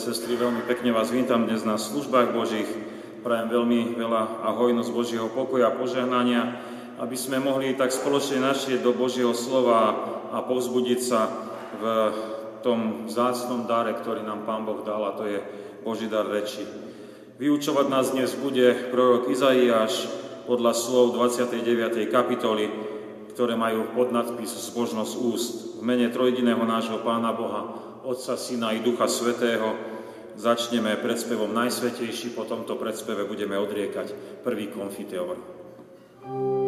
sestry, veľmi pekne vás vítam dnes na službách Božích. Prajem veľmi veľa a hojnosť Božieho pokoja a požehnania, aby sme mohli tak spoločne našieť do Božieho slova a povzbudiť sa v tom vzácnom dare, ktorý nám Pán Boh dal, a to je Boží dar reči. Vyučovať nás dnes bude prorok Izaiáš podľa slov 29. kapitoly, ktoré majú podnadpis Zbožnosť úst. V mene trojdiného nášho Pána Boha, Otca, Syna i Ducha Svetého. Začneme predspevom Najsvetejší, po tomto predspeve budeme odriekať prvý konfiteor. bratia a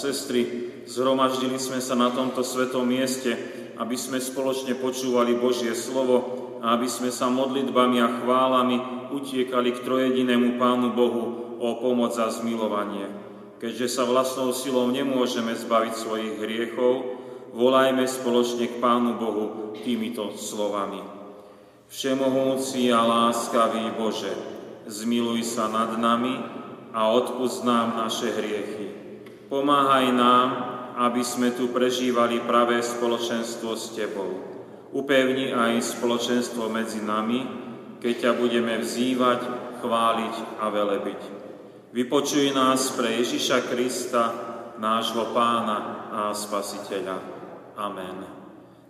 sestry, zhromaždili sme sa na tomto svetom mieste, aby sme spoločne počúvali Božie slovo a aby sme sa modlitbami a chválami utiekali k trojedinému Pánu Bohu o pomoc a zmilovanie. Keďže sa vlastnou silou nemôžeme zbaviť svojich hriechov, volajme spoločne k Pánu Bohu týmito slovami. Všemohúci a láskavý Bože, zmiluj sa nad nami a odpust nám naše hriechy Pomáhaj nám, aby sme tu prežívali pravé spoločenstvo s Tebou. Upevni aj spoločenstvo medzi nami, keď ťa budeme vzývať, chváliť a velebiť. Vypočuj nás pre Ježiša Krista, nášho Pána a Spasiteľa. Amen.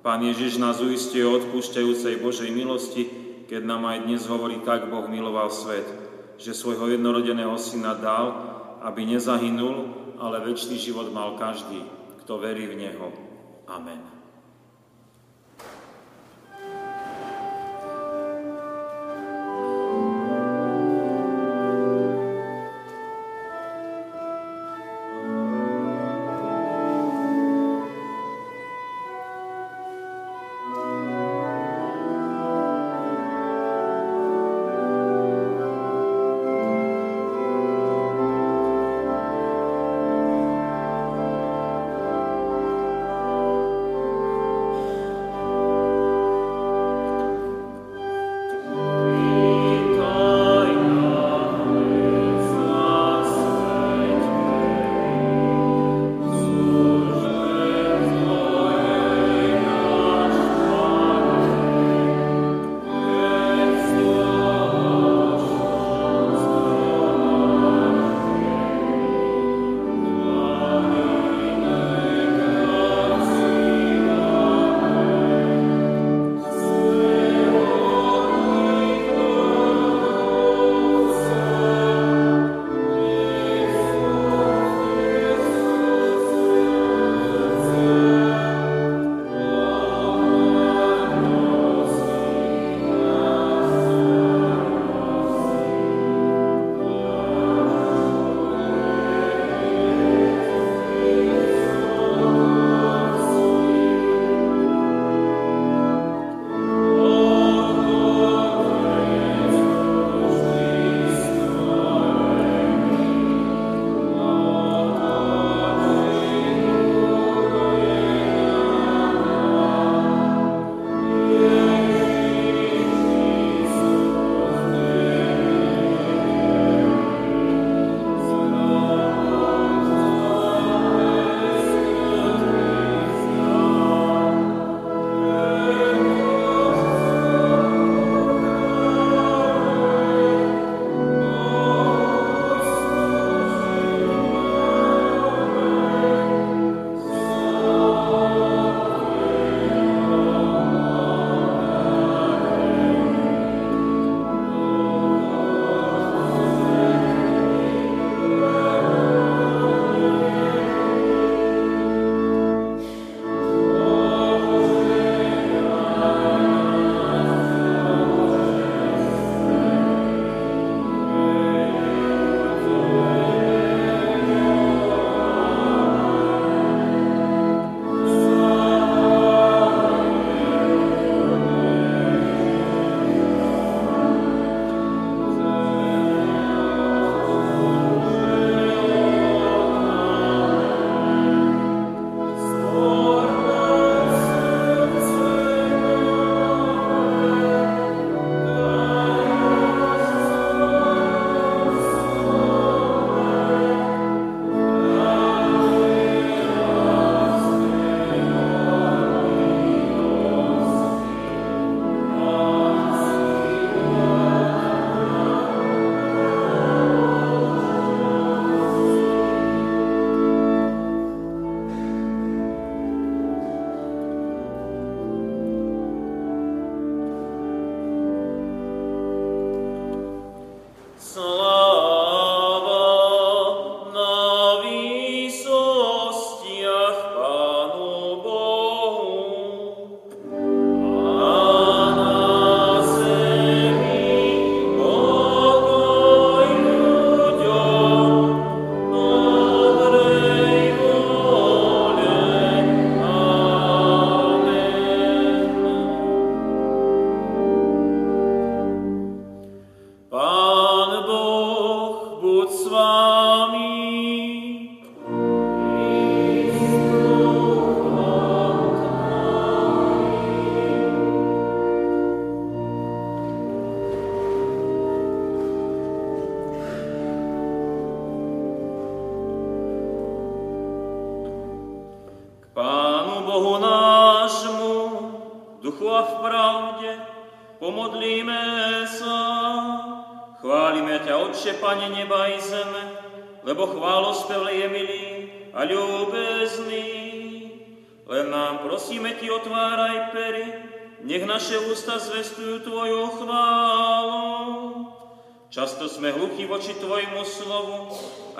Pán Ježiš nás uistie o odpúšťajúcej Božej milosti, keď nám aj dnes hovorí, tak Boh miloval svet, že svojho jednorodeného syna dal, aby nezahynul, ale väčší život mal každý, kto verí v Neho. Amen.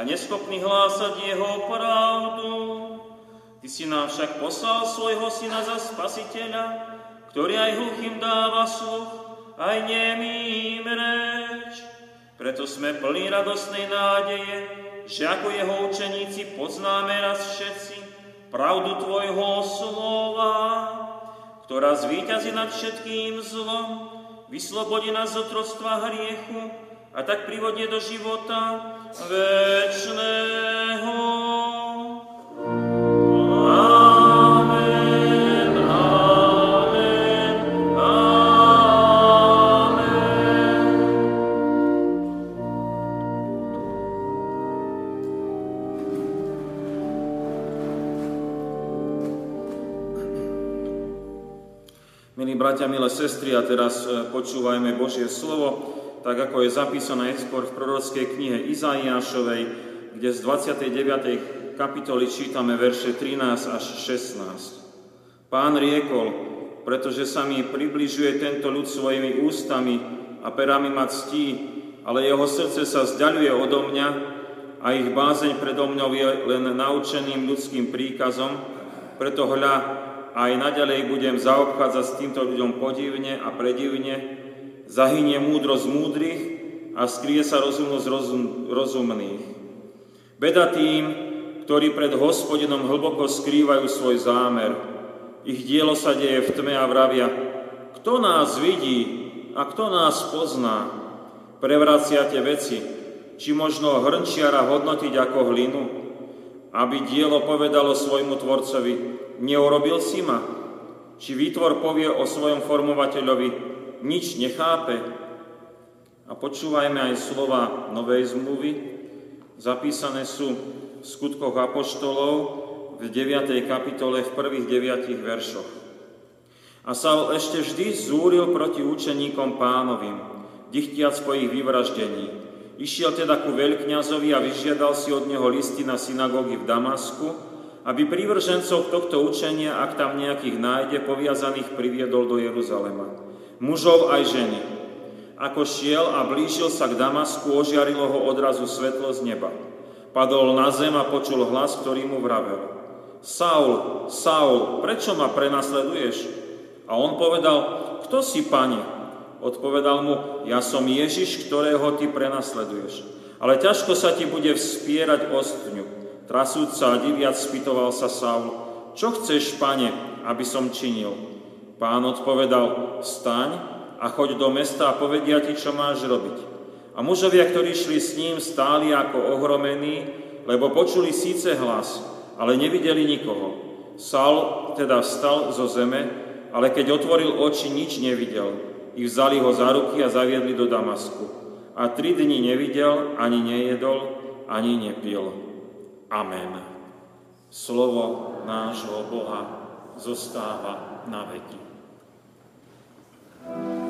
A neschopní hlásať Jeho pravdu. Ty si nám však poslal svojho syna za spasiteľa, ktorý aj hluchým dáva sluch, aj nemým reč. Preto sme plní radosnej nádeje, že ako jeho učeníci poznáme raz všetci pravdu Tvojho slova, ktorá zvíťazí nad všetkým zlom, vyslobodí nás z otroctva hriechu a tak privodie do života. Bratia, milé sestry, a teraz e, počúvajme Božie slovo, tak ako je zapísané skôr v prorockej knihe Izaiášovej, kde z 29. kapitoly čítame verše 13 až 16. Pán riekol, pretože sa mi približuje tento ľud svojimi ústami a perami ma ctí, ale jeho srdce sa zďaluje odo mňa a ich bázeň predo mňou je len naučeným ľudským príkazom, preto hľa, aj naďalej budem zaobchádzať s týmto ľuďom podivne a predivne, zahynie múdrosť múdrych a skrie sa rozumnosť rozum, rozumných. Beda tým, ktorí pred hospodinom hlboko skrývajú svoj zámer. Ich dielo sa deje v tme a vravia, kto nás vidí a kto nás pozná. Prevraciate veci, či možno hrnčiara hodnotiť ako hlinu, aby dielo povedalo svojmu tvorcovi, neurobil si ma? Či výtvor povie o svojom formovateľovi, nič nechápe? A počúvajme aj slova Novej zmluvy, zapísané sú v skutkoch Apoštolov v 9. kapitole v prvých 9 veršoch. A Saul ešte vždy zúril proti učeníkom pánovým, dychtiac po ich vyvraždení. Išiel teda ku veľkňazovi a vyžiadal si od neho listy na synagógy v Damasku, aby prívržencov tohto učenia, ak tam nejakých nájde, poviazaných priviedol do Jeruzalema. Mužov aj ženy. Ako šiel a blížil sa k Damasku, ožiarilo ho odrazu svetlo z neba. Padol na zem a počul hlas, ktorý mu vravel. Saul, Saul, prečo ma prenasleduješ? A on povedal, kto si, pane? Odpovedal mu, ja som Ježiš, ktorého ty prenasleduješ. Ale ťažko sa ti bude vspierať ostňu. Trasúť sa a diviac spýtoval sa Saul, čo chceš, pane, aby som činil? Pán odpovedal, staň a choď do mesta a povedia ti, čo máš robiť. A mužovia, ktorí šli s ním, stáli ako ohromení, lebo počuli síce hlas, ale nevideli nikoho. Saul teda vstal zo zeme, ale keď otvoril oči, nič nevidel i vzali ho za ruky a zaviedli do Damasku. A tri dni nevidel, ani nejedol, ani nepil. Amen. Slovo nášho Boha zostáva na veky. Thank you.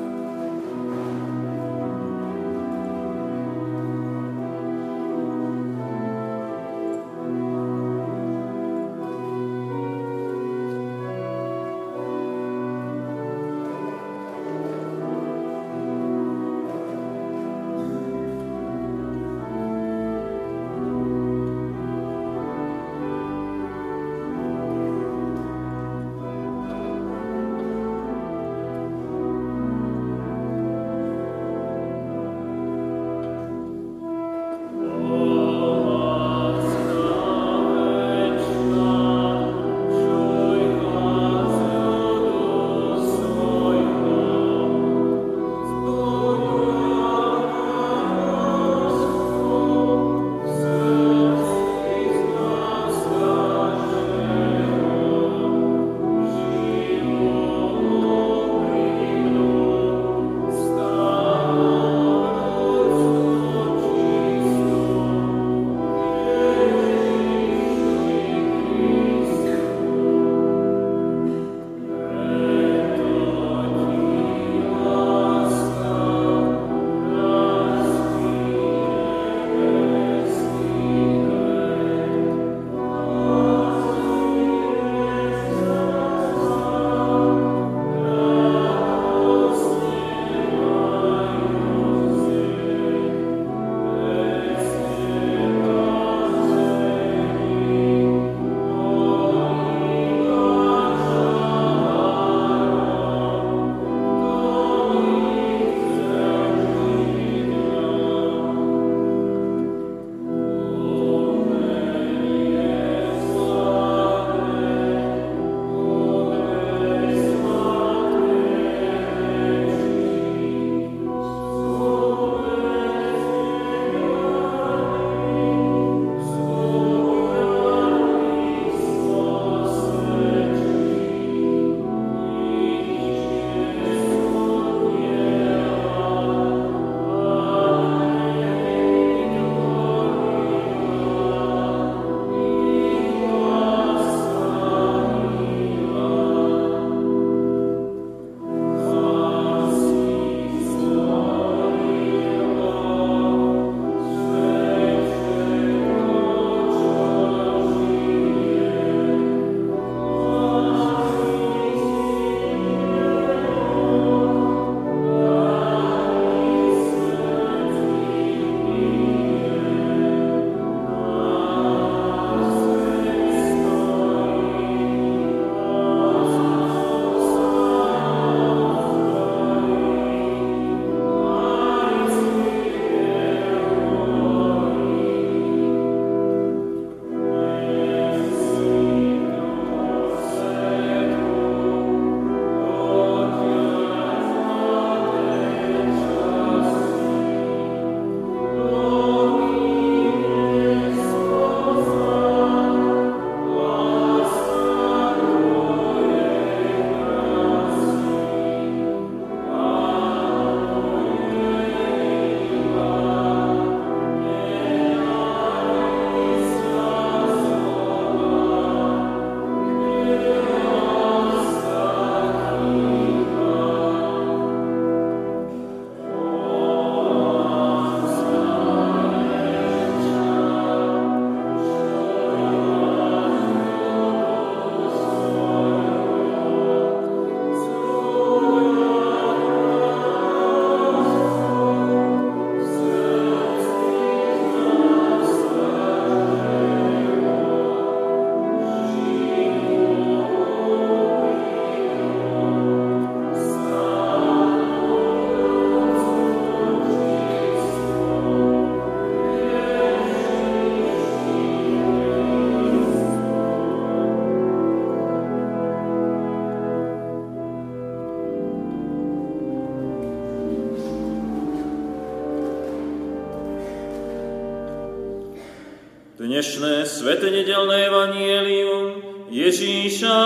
Dnešné sveté nedelné evanielium Ježíša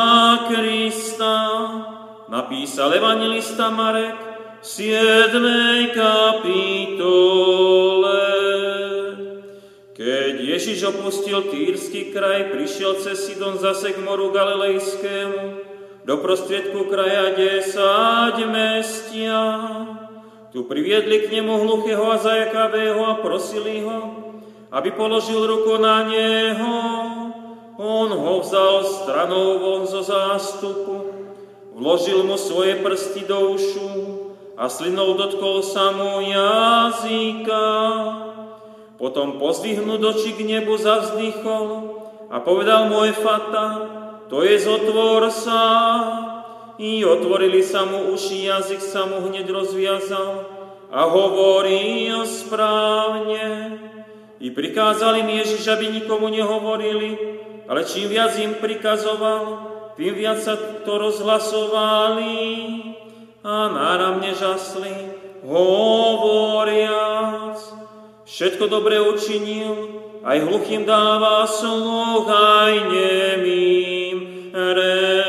Krista napísal evangelista Marek v 7. kapitole. Keď Ježiš opustil Týrsky kraj, prišiel cez Sidon zase k moru Galilejskému, do prostriedku kraja desať mestia. Tu priviedli k nemu hluchého a zajakavého a prosili ho, aby položil ruku na neho. On ho vzal stranou von zo zástupu, vložil mu svoje prsty do ušu a slinou dotkol sa mu jazyka. Potom pozdvihnúť oči k nebu zavzdychol a povedal môj fata, to je zotvor sa. I otvorili sa mu uši, jazyk sa mu hneď rozviazal a hovorí správne. I prikázali mi Ježiš, aby nikomu nehovorili, ale čím viac im prikazoval, tým viac sa to rozhlasovali a náramne žasli, hovoriac. Všetko dobre učinil, aj hluchým dáva sluch, aj nemým reč.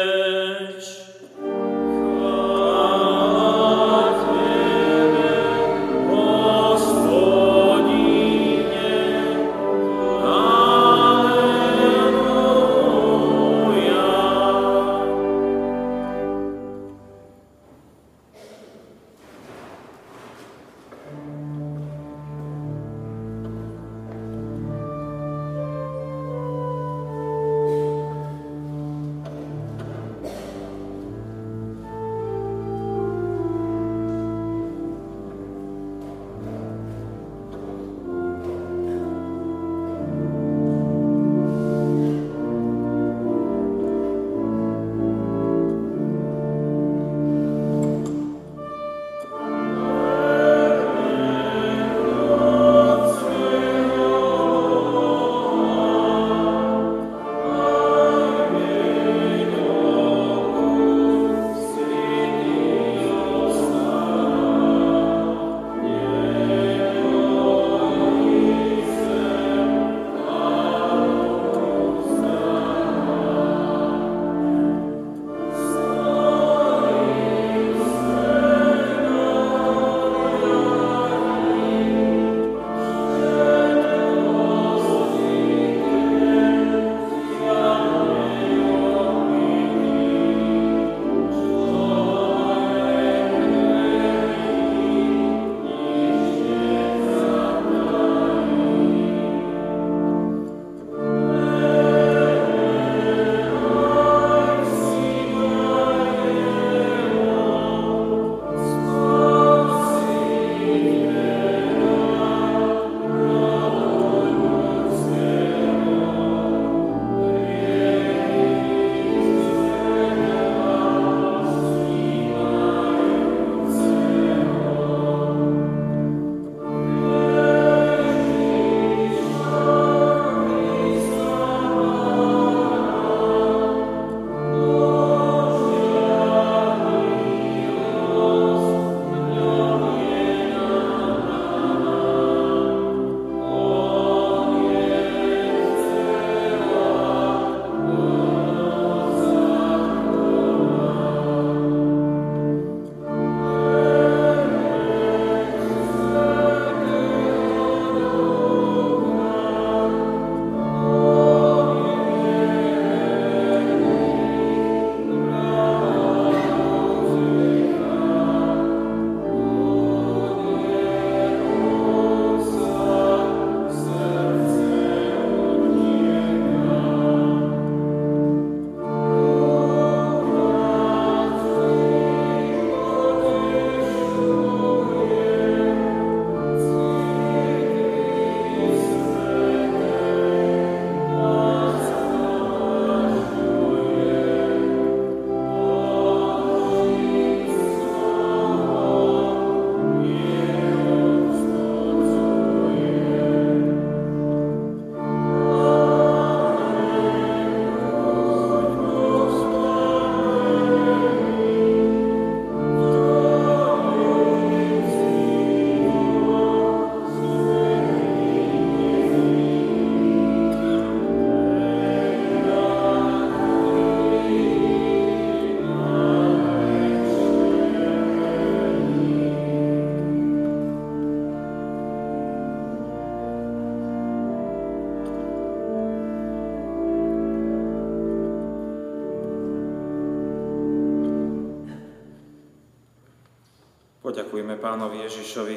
Pánovi Ježišovi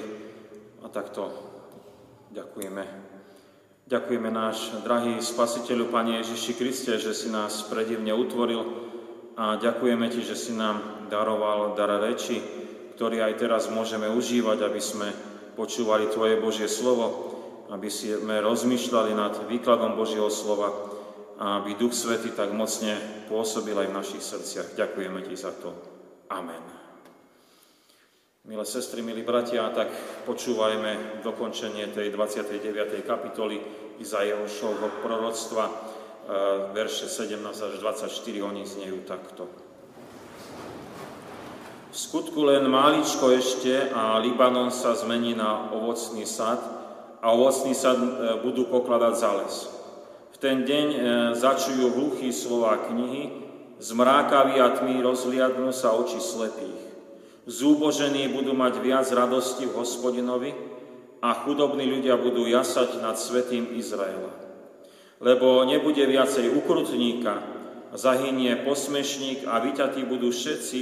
a takto ďakujeme. Ďakujeme náš drahý spasiteľu, Pane Ježiši Kriste, že si nás predivne utvoril a ďakujeme Ti, že si nám daroval dar reči, ktorý aj teraz môžeme užívať, aby sme počúvali Tvoje Božie slovo, aby sme rozmýšľali nad výkladom Božieho slova a aby Duch Svety tak mocne pôsobil aj v našich srdciach. Ďakujeme Ti za to. Amen. Milé sestry, milí bratia, tak počúvajme dokončenie tej 29. kapitoly Izaiášovho proroctva, e, verše 17 až 24, oni znejú takto. V skutku len máličko ešte a Libanon sa zmení na ovocný sad a ovocný sad e, budú pokladať za les. V ten deň e, začujú hluchý slova knihy, zmrákaví a tmy rozliadnú sa oči slepých. Zúbožení budú mať viac radosti v hospodinovi a chudobní ľudia budú jasať nad svetým Izraela. Lebo nebude viacej ukrutníka, zahynie posmešník a vyťatí budú všetci,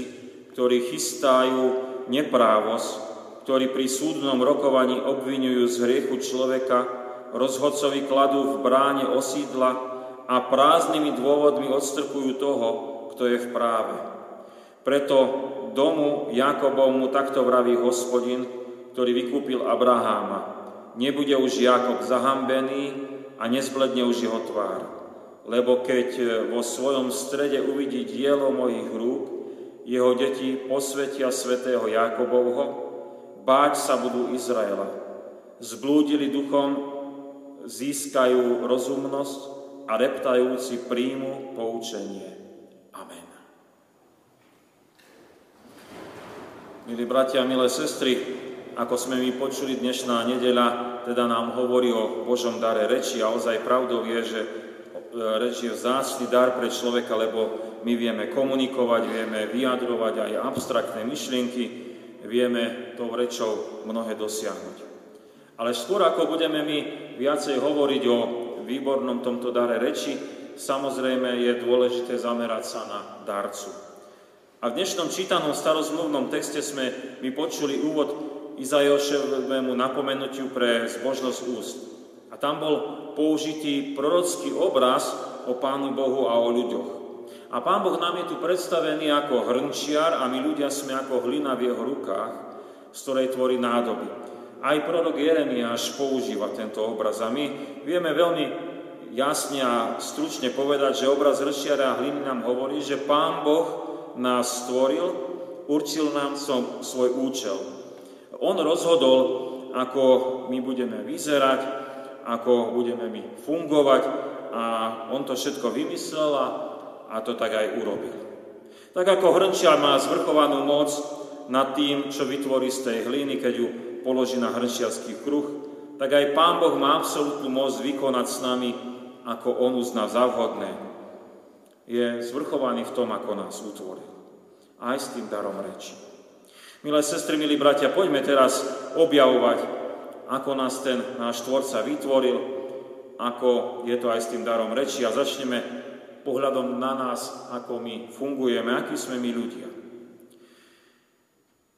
ktorí chystajú neprávosť, ktorí pri súdnom rokovaní obvinujú z hriechu človeka, rozhodcovi kladú v bráne osídla a prázdnymi dôvodmi odstrkujú toho, kto je v práve. Preto domu Jakobovmu takto vraví hospodin, ktorý vykúpil Abraháma. Nebude už Jakob zahambený a nezbledne už jeho tvár. Lebo keď vo svojom strede uvidí dielo mojich rúk, jeho deti posvetia svetého Jakobovho, báť sa budú Izraela. Zblúdili duchom, získajú rozumnosť a reptajúci príjmu poučenie. Milí bratia, milé sestry, ako sme mi počuli, dnešná nedeľa teda nám hovorí o Božom dare reči a ozaj pravdou je, že e, reč je vzácný dar pre človeka, lebo my vieme komunikovať, vieme vyjadrovať aj abstraktné myšlienky, vieme tou rečou mnohé dosiahnuť. Ale skôr ako budeme my viacej hovoriť o výbornom tomto dare reči, samozrejme je dôležité zamerať sa na darcu. A v dnešnom čítanom starozmluvnom texte sme my počuli úvod Izajoševému napomenutiu pre zbožnosť úst. A tam bol použitý prorocký obraz o Pánu Bohu a o ľuďoch. A Pán Boh nám je tu predstavený ako hrnčiar a my ľudia sme ako hlina v jeho rukách, z ktorej tvorí nádoby. Aj prorok Jeremiáš používa tento obraz a my vieme veľmi jasne a stručne povedať, že obraz hrnčiara a hliny nám hovorí, že Pán Boh nás stvoril, určil nám som svoj účel. On rozhodol, ako my budeme vyzerať, ako budeme my fungovať a on to všetko vymyslel a, to tak aj urobil. Tak ako hrnčiar má zvrchovanú moc nad tým, čo vytvorí z tej hliny, keď ju položí na hrnčiarský kruh, tak aj Pán Boh má absolútnu moc vykonať s nami, ako On uzná za vhodné je zvrchovaný v tom, ako nás utvoril. Aj s tým darom reči. Milé sestry, milí bratia, poďme teraz objavovať, ako nás ten náš Tvorca vytvoril, ako je to aj s tým darom reči a začneme pohľadom na nás, ako my fungujeme, akí sme my ľudia.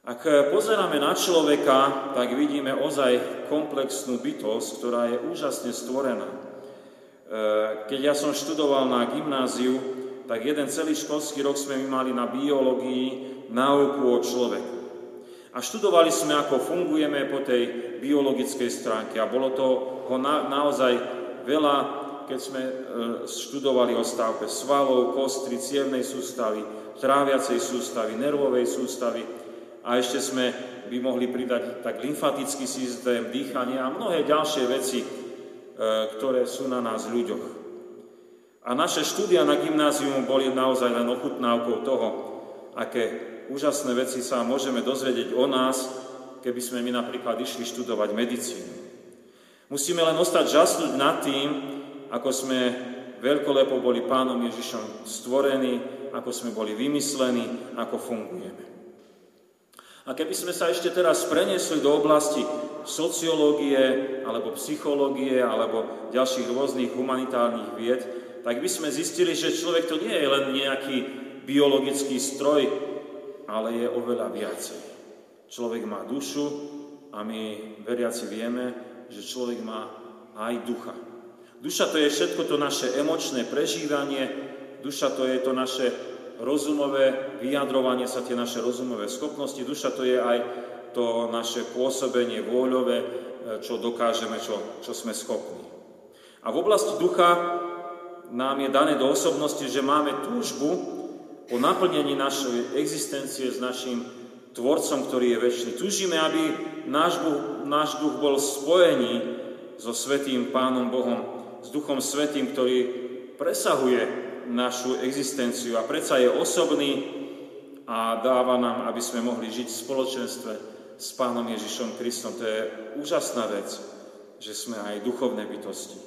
Ak pozeráme na človeka, tak vidíme ozaj komplexnú bytosť, ktorá je úžasne stvorená. E, keď ja som študoval na gymnáziu, tak jeden celý školský rok sme my mali na biológii náuku o človeku. A študovali sme, ako fungujeme po tej biologickej stránke. A bolo toho na, naozaj veľa, keď sme e, študovali o stavbe svalov, kostry, cievnej sústavy, tráviacej sústavy, nervovej sústavy. A ešte sme by mohli pridať tak lymfatický systém, dýchanie a mnohé ďalšie veci, e, ktoré sú na nás ľuďoch. A naše štúdia na gymnázium boli naozaj len ochutnávkou toho, aké úžasné veci sa môžeme dozvedieť o nás, keby sme my napríklad išli študovať medicínu. Musíme len ostať žasnúť nad tým, ako sme veľkolepo boli Pánom Ježišom stvorení, ako sme boli vymyslení, ako fungujeme. A keby sme sa ešte teraz preniesli do oblasti sociológie, alebo psychológie, alebo ďalších rôznych humanitárnych vied, tak by sme zistili, že človek to nie je len nejaký biologický stroj, ale je oveľa viacej. Človek má dušu a my veriaci vieme, že človek má aj ducha. Duša to je všetko to naše emočné prežívanie, duša to je to naše rozumové vyjadrovanie sa, tie naše rozumové schopnosti, duša to je aj to naše pôsobenie vôľové, čo dokážeme, čo, čo sme schopní. A v oblasti ducha nám je dané do osobnosti, že máme túžbu po naplnení našej existencie s našim Tvorcom, ktorý je väčší. Túžime, aby náš, náš duch bol spojený so Svetým Pánom Bohom, s Duchom Svetým, ktorý presahuje našu existenciu a predsa je osobný a dáva nám, aby sme mohli žiť v spoločenstve s Pánom Ježišom Kristom. To je úžasná vec, že sme aj duchovné bytosti.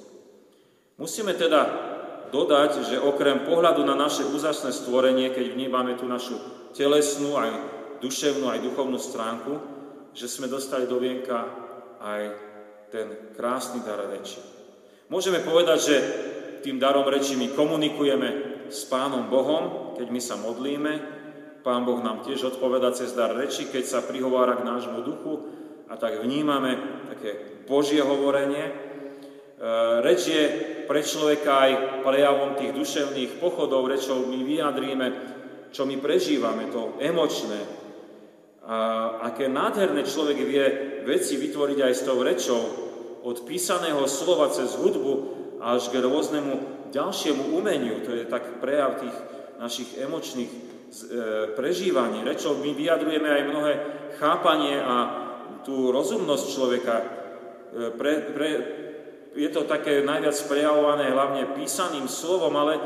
Musíme teda dodať, že okrem pohľadu na naše úžasné stvorenie, keď vnímame tú našu telesnú aj duševnú, aj duchovnú stránku, že sme dostali do vienka aj ten krásny dar reči. Môžeme povedať, že tým darom reči my komunikujeme s Pánom Bohom, keď my sa modlíme. Pán Boh nám tiež odpoveda cez dar reči, keď sa prihovára k nášmu duchu a tak vnímame také Božie hovorenie. E, reč je pre človeka aj prejavom tých duševných pochodov, rečou my vyjadríme, čo my prežívame, to emočné, a aké nádherné človek vie veci vytvoriť aj s tou rečou, od písaného slova cez hudbu až k rôznemu ďalšiemu umeniu. To je tak prejav tých našich emočných e, prežívaní. Rečou my vyjadrujeme aj mnohé chápanie a tú rozumnosť človeka. E, pre, pre, je to také najviac prejavované hlavne písaným slovom, ale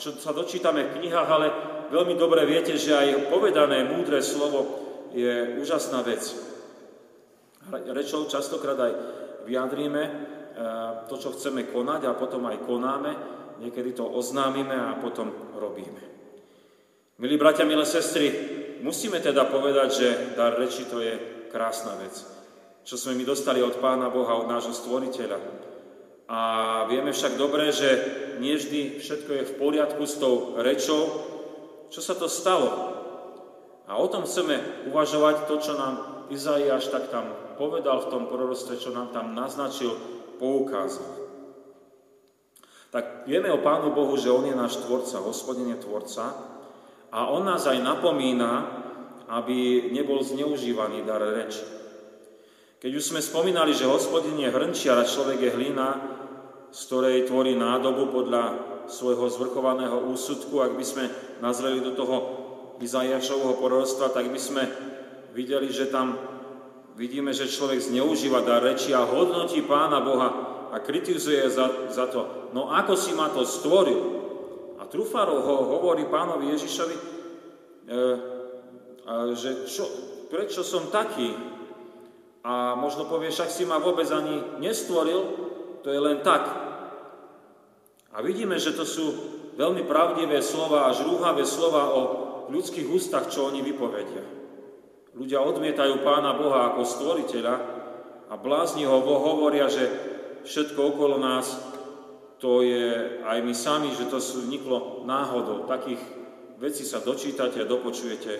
čo sa dočítame v knihách, ale veľmi dobre viete, že aj povedané múdre slovo je úžasná vec. Rečou častokrát aj vyjadríme e, to, čo chceme konať a potom aj konáme, niekedy to oznámime a potom robíme. Milí bratia, milé sestry, musíme teda povedať, že dar reči to je krásna vec, čo sme my dostali od Pána Boha, od nášho stvoriteľa. A vieme však dobre, že nie vždy všetko je v poriadku s tou rečou. Čo sa to stalo? A o tom chceme uvažovať to, čo nám Izaiáš tak tam povedal v tom prorostve, čo nám tam naznačil, poukázal. Tak vieme o Pánu Bohu, že On je náš Tvorca, Hospodin je Tvorca a On nás aj napomína, aby nebol zneužívaný dar reči. Keď už sme spomínali, že Hospodin je hrnčiar a človek je hlina, z ktorej tvorí nádobu podľa svojho zvrchovaného úsudku, ak by sme nazreli do toho Izajašovho proroctva, tak by sme videli, že tam vidíme, že človek zneužíva dar reči a hodnotí Pána Boha a kritizuje za, za to. No ako si ma to stvoril? A Trufarov ho hovorí pánovi Ježišovi, e, že čo, prečo som taký? A možno povie, však si ma vôbec ani nestvoril, to je len tak. A vidíme, že to sú veľmi pravdivé slova, až rúhavé slova o ľudských ústach, čo oni vypovedia. Ľudia odmietajú Pána Boha ako stvoriteľa a blázni ho hovoria, že všetko okolo nás to je aj my sami, že to vzniklo náhodou. Takých vecí sa dočítate a dopočujete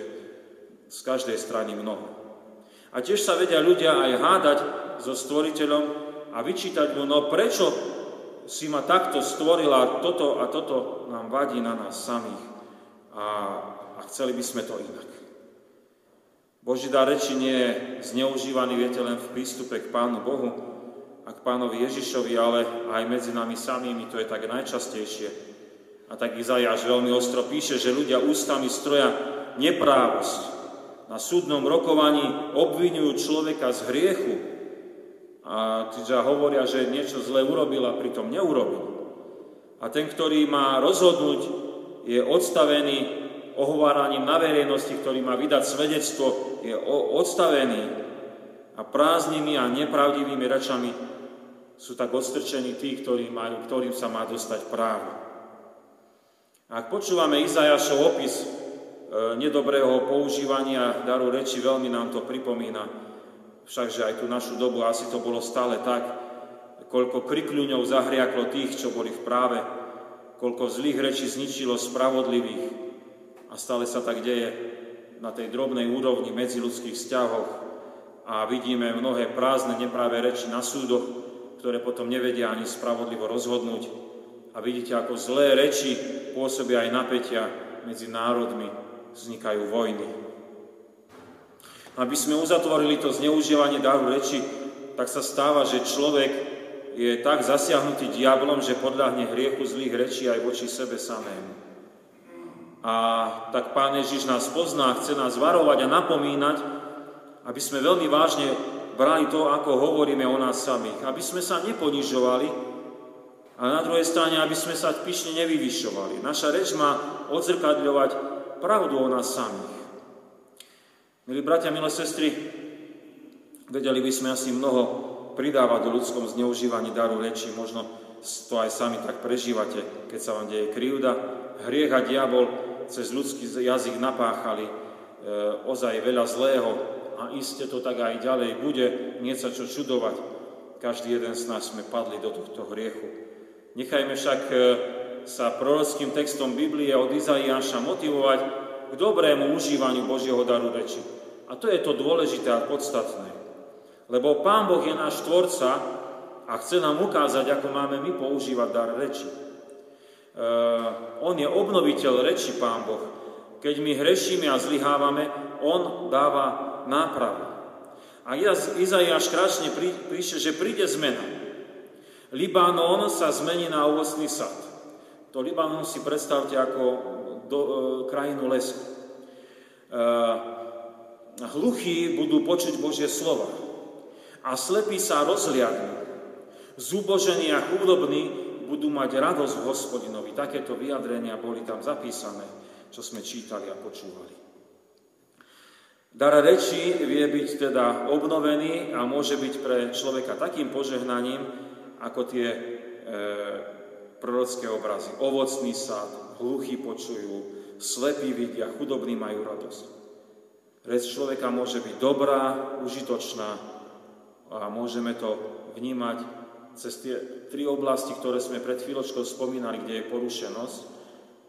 z každej strany mnoho. A tiež sa vedia ľudia aj hádať so stvoriteľom a vyčítať mu, no prečo si ma takto stvorila, toto a toto nám vadí na nás samých. A a chceli by sme to inak. Boží dar reči nie je zneužívaný, viete, len v prístupe k Pánu Bohu a k Pánovi Ježišovi, ale aj medzi nami samými, to je tak najčastejšie. A tak Izajáš veľmi ostro píše, že ľudia ústami stroja neprávosť. Na súdnom rokovaní obvinujú človeka z hriechu a teda hovoria, že niečo zle urobil a pritom neurobil. A ten, ktorý má rozhodnúť, je odstavený ohováraním na verejnosti, ktorý má vydať svedectvo, je odstavený a prázdnymi a nepravdivými rečami sú tak odstrčení tí, ktorí majú, ktorým sa má dostať právo. Ak počúvame Izajašov opis e, nedobrého používania daru reči, veľmi nám to pripomína. Všakže aj tú našu dobu asi to bolo stále tak, koľko krikľuňov zahriaklo tých, čo boli v práve, koľko zlých rečí zničilo spravodlivých, a stále sa tak deje na tej drobnej úrovni medziludských vzťahoch a vidíme mnohé prázdne, nepráve reči na súdoch, ktoré potom nevedia ani spravodlivo rozhodnúť. A vidíte, ako zlé reči pôsobia aj napätia medzi národmi, vznikajú vojny. Aby sme uzatvorili to zneužívanie daru reči, tak sa stáva, že človek je tak zasiahnutý diablom, že podľahne hriechu zlých rečí aj voči sebe samému. A tak Pán Ježiš nás pozná, chce nás varovať a napomínať, aby sme veľmi vážne brali to, ako hovoríme o nás samých. Aby sme sa neponižovali a na druhej strane, aby sme sa pyšne nevyvyšovali. Naša reč má odzrkadľovať pravdu o nás samých. Milí bratia, milé sestry, vedeli by sme asi mnoho pridávať do ľudskom zneužívaní daru reči. Možno to aj sami tak prežívate, keď sa vám deje krivda. Hriech a diabol cez ľudský jazyk napáchali e, ozaj veľa zlého a iste to tak aj ďalej bude, nie sa čo čudovať. Každý jeden z nás sme padli do tohto hriechu. Nechajme však e, sa prorockým textom Biblie od Izaiáša motivovať k dobrému užívaniu Božieho daru reči. A to je to dôležité a podstatné. Lebo Pán Boh je náš tvorca a chce nám ukázať, ako máme my používať dar reči. Eh, on je obnoviteľ reči, Pán Boh. Keď my hrešíme a zlyhávame, On dáva nápravu. A Izaiáš krásne píše, že príde zmena. Libanon sa zmení na ovocný sad. To Libanon si predstavte ako do, e, krajinu lesu. E, hluchí budú počuť Božie slova a slepí sa rozliadnú. Zúbožení a chudobní budú mať radosť v hospodinovi. Takéto vyjadrenia boli tam zapísané, čo sme čítali a počúvali. Dar reči vie byť teda obnovený a môže byť pre človeka takým požehnaním, ako tie e, prorocké obrazy. Ovocný sad, hluchí počujú, slepí vidia, chudobní majú radosť. Reč človeka môže byť dobrá, užitočná a môžeme to vnímať cez tie tri oblasti, ktoré sme pred chvíľočkou spomínali, kde je porušenosť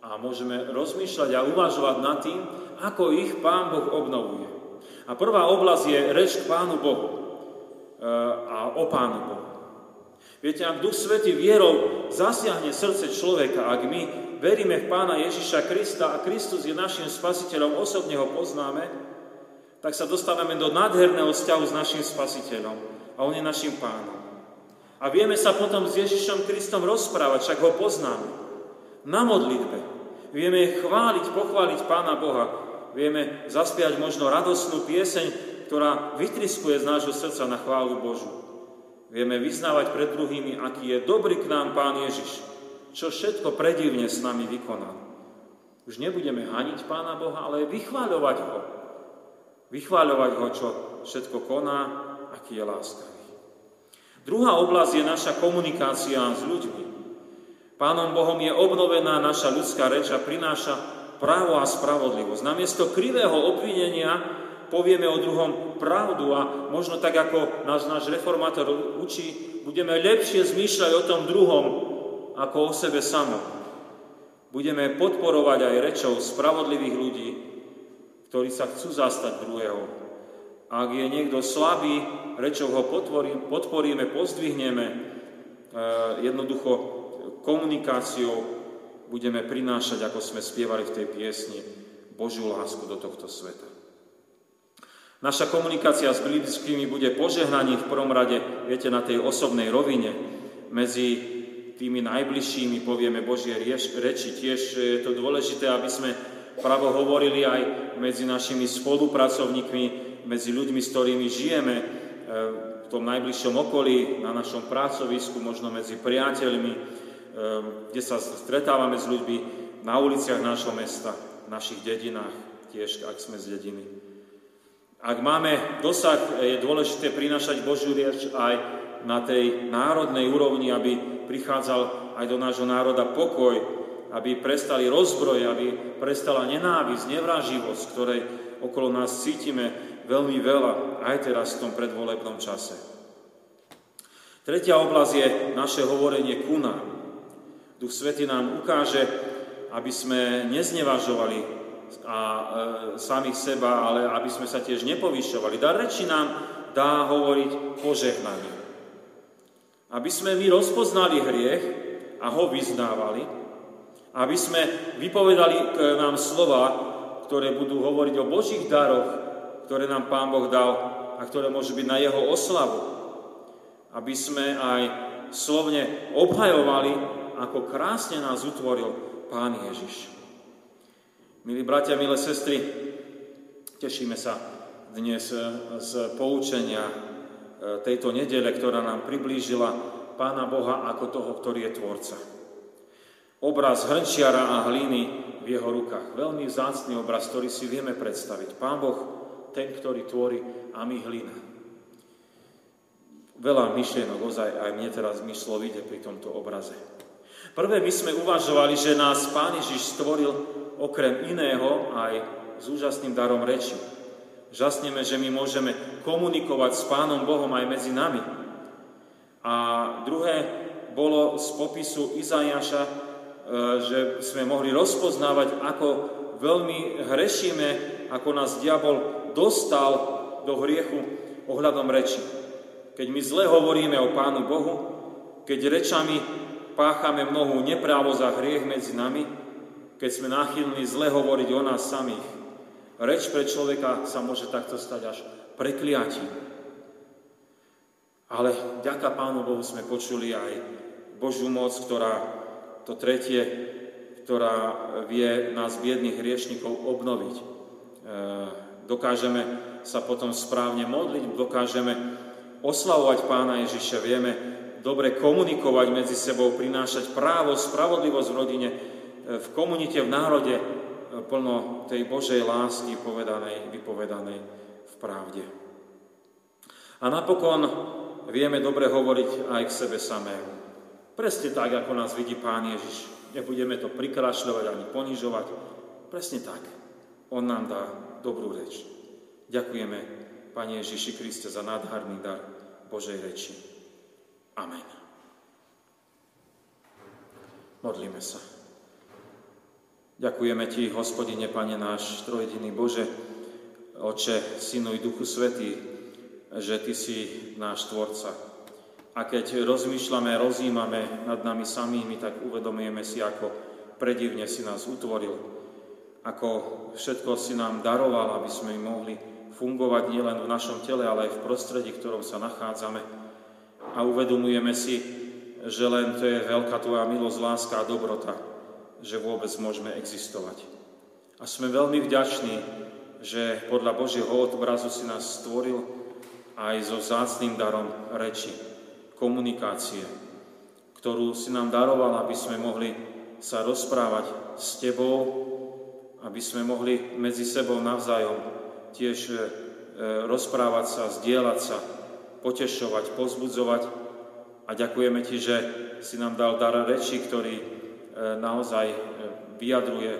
a môžeme rozmýšľať a uvažovať nad tým, ako ich Pán Boh obnovuje. A prvá oblasť je reč k Pánu Bohu e, a o Pánu Bohu. Viete, ak Duch Svety vierou zasiahne srdce človeka, ak my veríme v Pána Ježiša Krista a Kristus je našim spasiteľom, osobne ho poznáme, tak sa dostávame do nádherného vzťahu s našim spasiteľom a on je našim pánom. A vieme sa potom s Ježišom Kristom rozprávať, však ho poznáme. Na modlitbe. Vieme chváliť, pochváliť Pána Boha. Vieme zaspiať možno radosnú pieseň, ktorá vytriskuje z nášho srdca na chválu Božu. Vieme vyznávať pred druhými, aký je dobrý k nám Pán Ježiš, čo všetko predivne s nami vykonal. Už nebudeme haniť Pána Boha, ale vychváľovať ho. Vychváľovať ho, čo všetko koná, aký je láska. Druhá oblasť je naša komunikácia s ľuďmi. Pánom Bohom je obnovená naša ľudská reč a prináša právo a spravodlivosť. Namiesto krivého obvinenia povieme o druhom pravdu a možno tak, ako nás náš reformátor učí, budeme lepšie zmýšľať o tom druhom ako o sebe samom. Budeme podporovať aj rečou spravodlivých ľudí, ktorí sa chcú zastať druhého, ak je niekto slabý, rečou ho podporím, podporíme, pozdvihneme, e, jednoducho komunikáciou budeme prinášať, ako sme spievali v tej piesni, Božiu lásku do tohto sveta. Naša komunikácia s blízkými bude požehnaním v prvom rade, viete, na tej osobnej rovine. Medzi tými najbližšími povieme Božie reči. Tiež je to dôležité, aby sme pravo hovorili aj medzi našimi spolupracovníkmi, medzi ľuďmi, s ktorými žijeme e, v tom najbližšom okolí, na našom pracovisku, možno medzi priateľmi, e, kde sa stretávame s ľuďmi na uliciach nášho mesta, v našich dedinách, tiež ak sme z dediny. Ak máme dosah, je dôležité prinašať Božiu rieč aj na tej národnej úrovni, aby prichádzal aj do nášho národa pokoj, aby prestali rozbroj, aby prestala nenávisť, nevraživosť, ktorej okolo nás cítime, veľmi veľa, aj teraz v tom predvolebnom čase. Tretia oblasť je naše hovorenie ku nám. Duch Svety nám ukáže, aby sme neznevažovali a e, samých seba, ale aby sme sa tiež nepovyšovali. Dar reči nám dá hovoriť požehnanie. Aby sme my rozpoznali hriech a ho vyznávali, aby sme vypovedali k nám slova, ktoré budú hovoriť o Božích daroch, ktoré nám Pán Boh dal a ktoré môžu byť na Jeho oslavu. Aby sme aj slovne obhajovali, ako krásne nás utvoril Pán Ježiš. Milí bratia, milé sestry, tešíme sa dnes z poučenia e, tejto nedele, ktorá nám priblížila Pána Boha ako toho, ktorý je Tvorca. Obraz hrnčiara a hliny v jeho rukách. Veľmi vzácný obraz, ktorý si vieme predstaviť. Pán Boh, ten, ktorý tvorí a my hlina. Veľa myšlienok ozaj aj mne teraz myšlo ide pri tomto obraze. Prvé my sme uvažovali, že nás Pán Ježiš stvoril okrem iného aj s úžasným darom reči. Žasneme, že my môžeme komunikovať s Pánom Bohom aj medzi nami. A druhé bolo z popisu Izajaša, e, že sme mohli rozpoznávať, ako veľmi hrešíme, ako nás diabol dostal do hriechu ohľadom reči. Keď my zle hovoríme o Pánu Bohu, keď rečami páchame mnohú neprávo za hriech medzi nami, keď sme náchylní zle hovoriť o nás samých. Reč pre človeka sa môže takto stať až prekliatím. Ale ďaká Pánu Bohu sme počuli aj Božiu moc, ktorá to tretie, ktorá vie nás biedných hriešnikov obnoviť. E, dokážeme sa potom správne modliť, dokážeme oslavovať Pána Ježiša, vieme dobre komunikovať medzi sebou, prinášať právo, spravodlivosť v rodine, v komunite, v národe e, plno tej Božej lásky povedanej, vypovedanej v pravde. A napokon vieme dobre hovoriť aj k sebe samému. Presne tak, ako nás vidí Pán Ježiš. Nebudeme to prikrašľovať ani ponižovať. Presne tak. On nám dá dobrú reč. Ďakujeme, Pane Ježiši Kriste, za nádherný dar Božej reči. Amen. Modlíme sa. Ďakujeme Ti, hospodine, Pane náš, trojediný Bože, Oče, Synu i Duchu Svetý, že Ty si náš Tvorca. A keď rozmýšľame, rozímame nad nami samými, tak uvedomujeme si, ako predivne si nás utvoril, ako všetko si nám daroval, aby sme mohli fungovať nielen v našom tele, ale aj v prostredí, v ktorom sa nachádzame. A uvedomujeme si, že len to je veľká Tvoja milosť, láska a dobrota, že vôbec môžeme existovať. A sme veľmi vďační, že podľa Božieho obrazu si nás stvoril aj so zácným darom reči, komunikácie, ktorú si nám daroval, aby sme mohli sa rozprávať s Tebou, aby sme mohli medzi sebou navzájom tiež e, rozprávať sa, zdieľať sa, potešovať, pozbudzovať. A ďakujeme Ti, že si nám dal dar reči, ktorý naozaj e, vyjadruje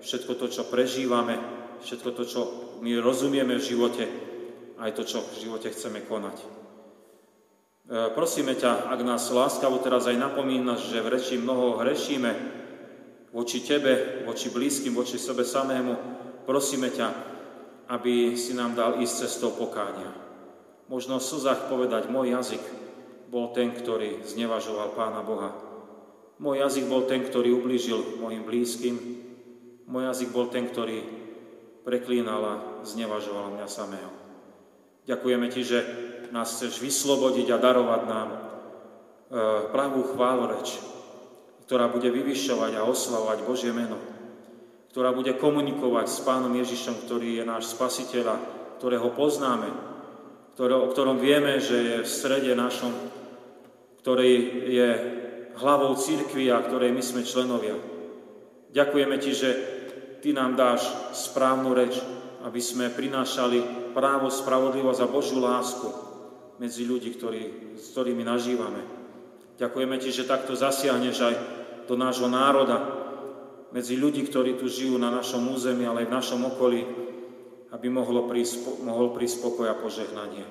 všetko to, čo prežívame, všetko to, čo my rozumieme v živote, aj to, čo v živote chceme konať. E, prosíme ťa, ak nás láskavo teraz aj napomínaš, že v reči mnoho hrešíme voči Tebe, voči blízkym, voči sebe samému, prosíme ťa, aby si nám dal ísť cestou pokánia. Možno v slzách povedať, môj jazyk bol ten, ktorý znevažoval Pána Boha. Môj jazyk bol ten, ktorý ublížil mojim blízkym. Môj jazyk bol ten, ktorý preklínal a znevažoval mňa samého. Ďakujeme Ti, že nás chceš vyslobodiť a darovať nám e, pravú chváloreč, ktorá bude vyvyšovať a oslavovať Božie meno, ktorá bude komunikovať s Pánom Ježišom, ktorý je náš spasiteľ a ktorého poznáme, o ktorom vieme, že je v strede našom, ktorý je hlavou církvy, a ktorej my sme členovia. Ďakujeme Ti, že Ty nám dáš správnu reč, aby sme prinášali právo, spravodlivosť a Božiu lásku medzi ľudí, ktorí, s ktorými nažívame. Ďakujeme Ti, že takto zasiahneš aj do nášho národa, medzi ľudí, ktorí tu žijú na našom území, ale aj v našom okolí, aby mohlo prísť, mohol prísť pokoj a požehnanie.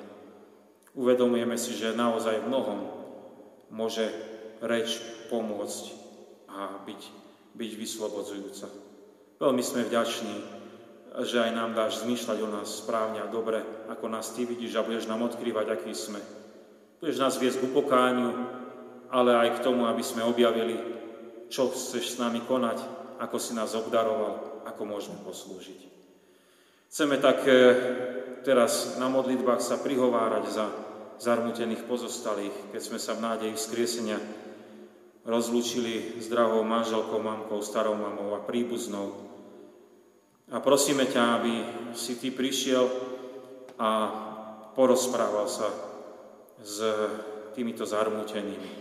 Uvedomujeme si, že naozaj v mnohom môže reč pomôcť a byť, byť vyslobodzujúca. Veľmi sme vďační že aj nám dáš zmýšľať o nás správne a dobre, ako nás Ty vidíš a budeš nám odkrývať, aký sme. Budeš nás viesť k upokániu, ale aj k tomu, aby sme objavili, čo chceš s nami konať, ako si nás obdaroval, ako môžeme poslúžiť. Chceme tak e, teraz na modlitbách sa prihovárať za zarmutených pozostalých, keď sme sa v nádeji vzkriesenia rozlúčili s drahou manželkou, mamkou, starou mamou a príbuznou, a prosíme ťa, aby si Ty prišiel a porozprával sa s týmito zarmútenými.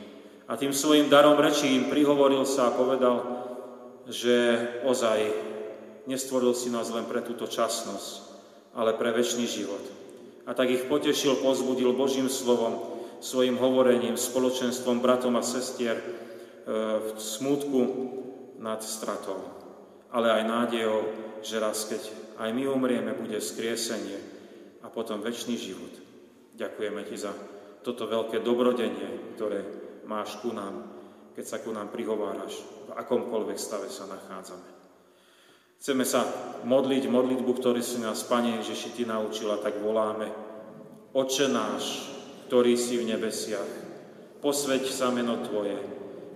A tým svojim darom rečí im prihovoril sa a povedal, že ozaj nestvoril si nás len pre túto časnosť, ale pre väčší život. A tak ich potešil, pozbudil Božím slovom, svojim hovorením, spoločenstvom bratom a sestier v smútku nad stratou, ale aj nádejou, že raz, keď aj my umrieme, bude skriesenie a potom väčší život. Ďakujeme Ti za toto veľké dobrodenie, ktoré máš ku nám, keď sa ku nám prihováraš, v akomkoľvek stave sa nachádzame. Chceme sa modliť modlitbu, ktorý si nás, Pane Ježiši, Ty naučila, tak voláme. Oče náš, ktorý si v nebesiach, posveď sa meno Tvoje,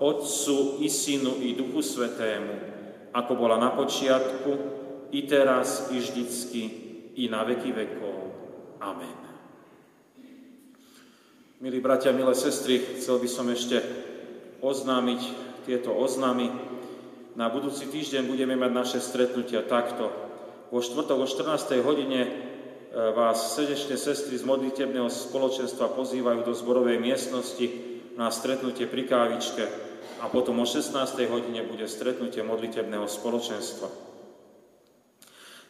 Otcu, i Synu, i Duchu Svetému, ako bola na počiatku, i teraz, i vždycky, i na veky vekov. Amen. Milí bratia, milé sestry, chcel by som ešte oznámiť tieto oznamy. Na budúci týždeň budeme mať naše stretnutia takto. Vo štvrtok o 14. hodine e, vás srdečne sestry z modlitebného spoločenstva pozývajú do zborovej miestnosti na stretnutie pri kávičke a potom o 16. hodine bude stretnutie modlitebného spoločenstva.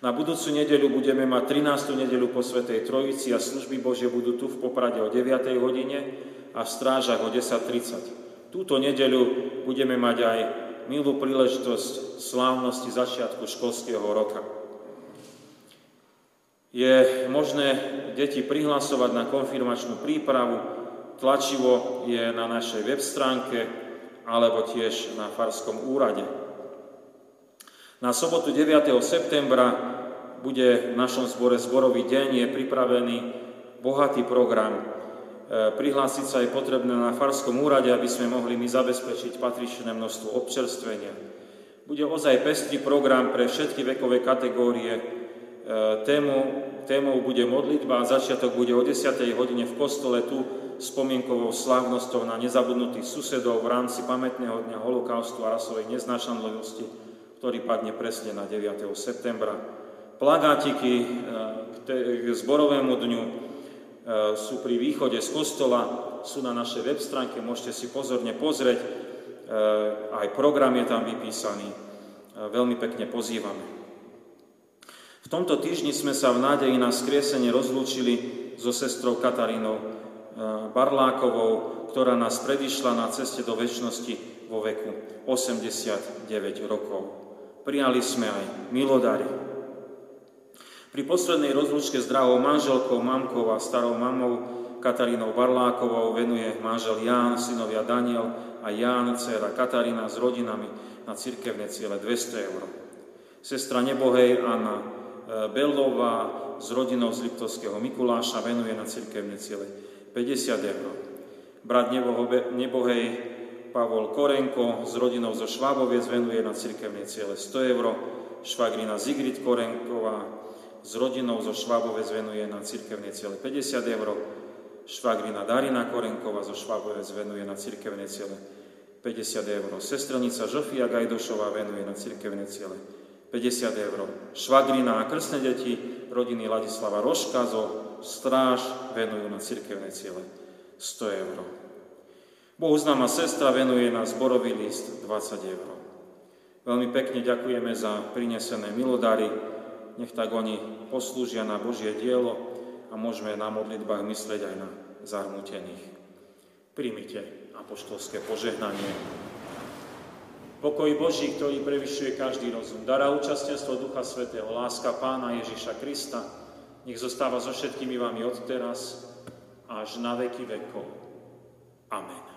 Na budúcu nedeľu budeme mať 13. nedeľu po Svetej Trojici a služby Bože budú tu v Poprade o 9. hodine a v Strážach o 10.30. Túto nedeľu budeme mať aj milú príležitosť slávnosti začiatku školského roka. Je možné deti prihlasovať na konfirmačnú prípravu, tlačivo je na našej web stránke alebo tiež na Farskom úrade. Na sobotu 9. septembra bude v našom zbore zborový deň, je pripravený bohatý program. E, prihlásiť sa je potrebné na Farskom úrade, aby sme mohli my zabezpečiť patričné množstvo občerstvenia. Bude ozaj pestrý program pre všetky vekové kategórie. E, tému, témou bude modlitba a začiatok bude o 10. hodine v kostole tu spomienkovou slávnosťou na nezabudnutých susedov v rámci pamätného dňa holokaustu a rasovej neznášanlivosti ktorý padne presne na 9. septembra. Plagátiky e, k zborovému dňu e, sú pri východe z kostola, sú na našej web stránke, môžete si pozorne pozrieť, e, aj program je tam vypísaný. Veľmi pekne pozývame. V tomto týždni sme sa v nádeji na skriesenie rozlúčili so sestrou Katarínou Barlákovou, ktorá nás predišla na ceste do väčšnosti vo veku 89 rokov prijali sme aj milodary. Pri poslednej rozlučke s drahou manželkou, mamkou a starou mamou Katarínou Barlákovou venuje manžel Ján, synovia Daniel a Ján, dcera Katarína s rodinami na cirkevné ciele 200 eur. Sestra Nebohej Anna e, Bellová s rodinou z Liptovského Mikuláša venuje na cirkevné ciele 50 eur. Brat Nebohej Pavol Korenko s rodinou zo Šváboviec venuje na cirkevné ciele 100 eur. Švagrina Zigrid Korenková s rodinou zo Šváboviec venuje na cirkevné ciele 50 eur. Švagrina Darina Korenková zo Šváboviec venuje na cirkevné ciele 50 eur. Sestrelnica Žofia Gajdošová venuje na cirkevné ciele 50 eur. Švagrina a krstné deti rodiny Ladislava Roška zo Stráž venujú na cirkevné ciele 100 eur. Bohuznáma sestra venuje na zborový list 20 eur. Veľmi pekne ďakujeme za prinesené milodary nech tak oni poslúžia na Božie dielo a môžeme na modlitbách myslieť aj na zarmutených. Príjmite apoštolské požehnanie. Pokoj Boží, ktorý prevyšuje každý rozum, dara účastenstvo Ducha Svetého, láska Pána Ježiša Krista, nech zostáva so všetkými vami od teraz až na veky vekov. Amen.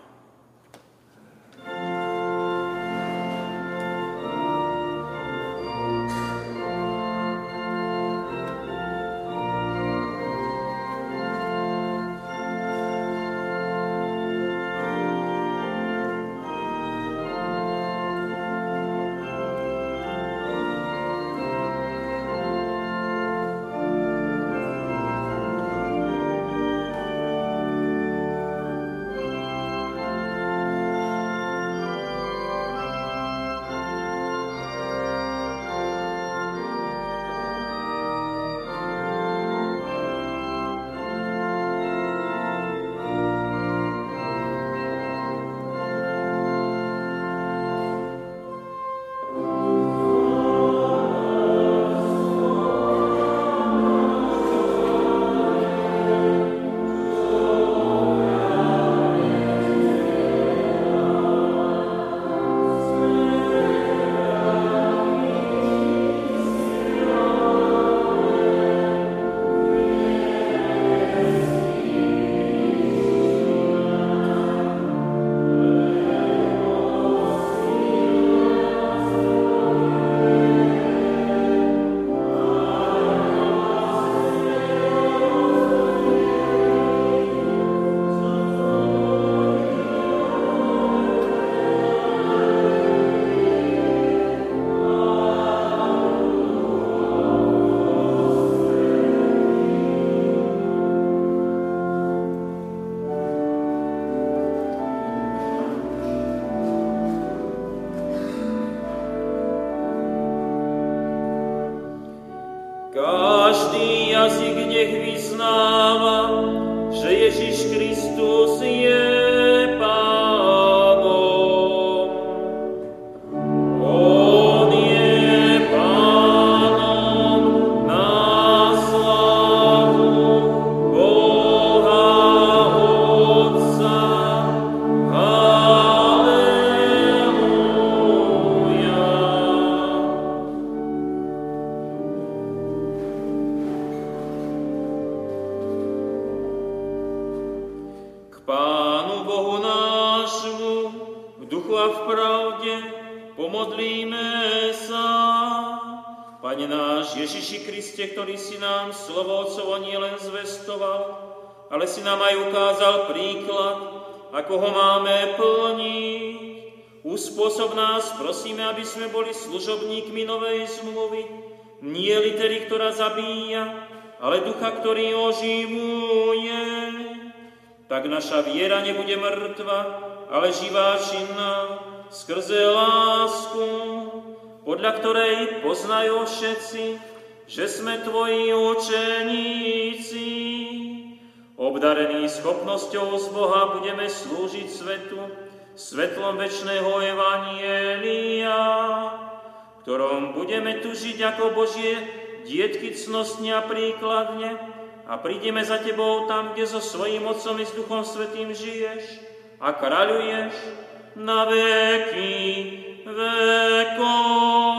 Že sme Tvoji učeníci. Obdarení schopnosťou z Boha budeme slúžiť svetu, svetlom večného Evanielia ktorom budeme tu žiť ako Božie dietky cnostne a príkladne a prídeme za Tebou tam, kde so svojím Otcom i s Duchom Svetým žiješ a kráľuješ na veky vekov.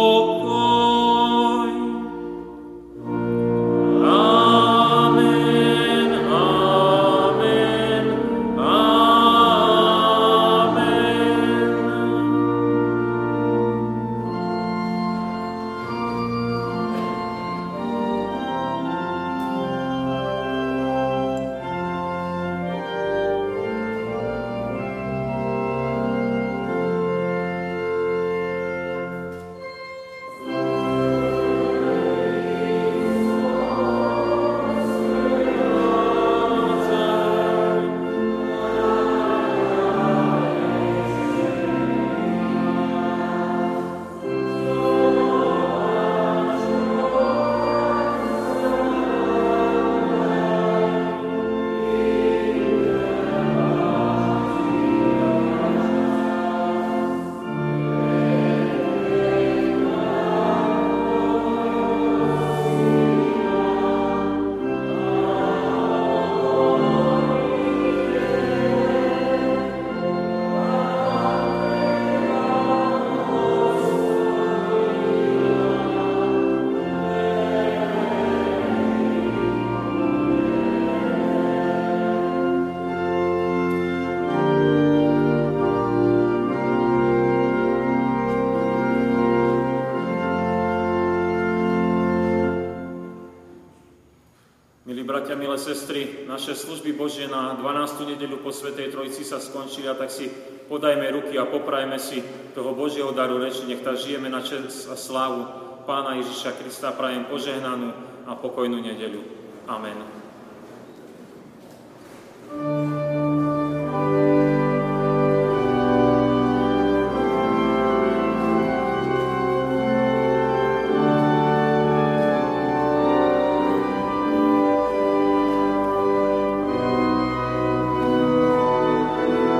Bratia, milé sestry, naše služby Božie na 12. nedeľu po Svetej Trojici sa skončili a tak si podajme ruky a poprajme si toho Božieho daru reči, nech tak žijeme na čest a slávu Pána Ježiša Krista. Prajem požehnanú a pokojnú nedeľu. Amen.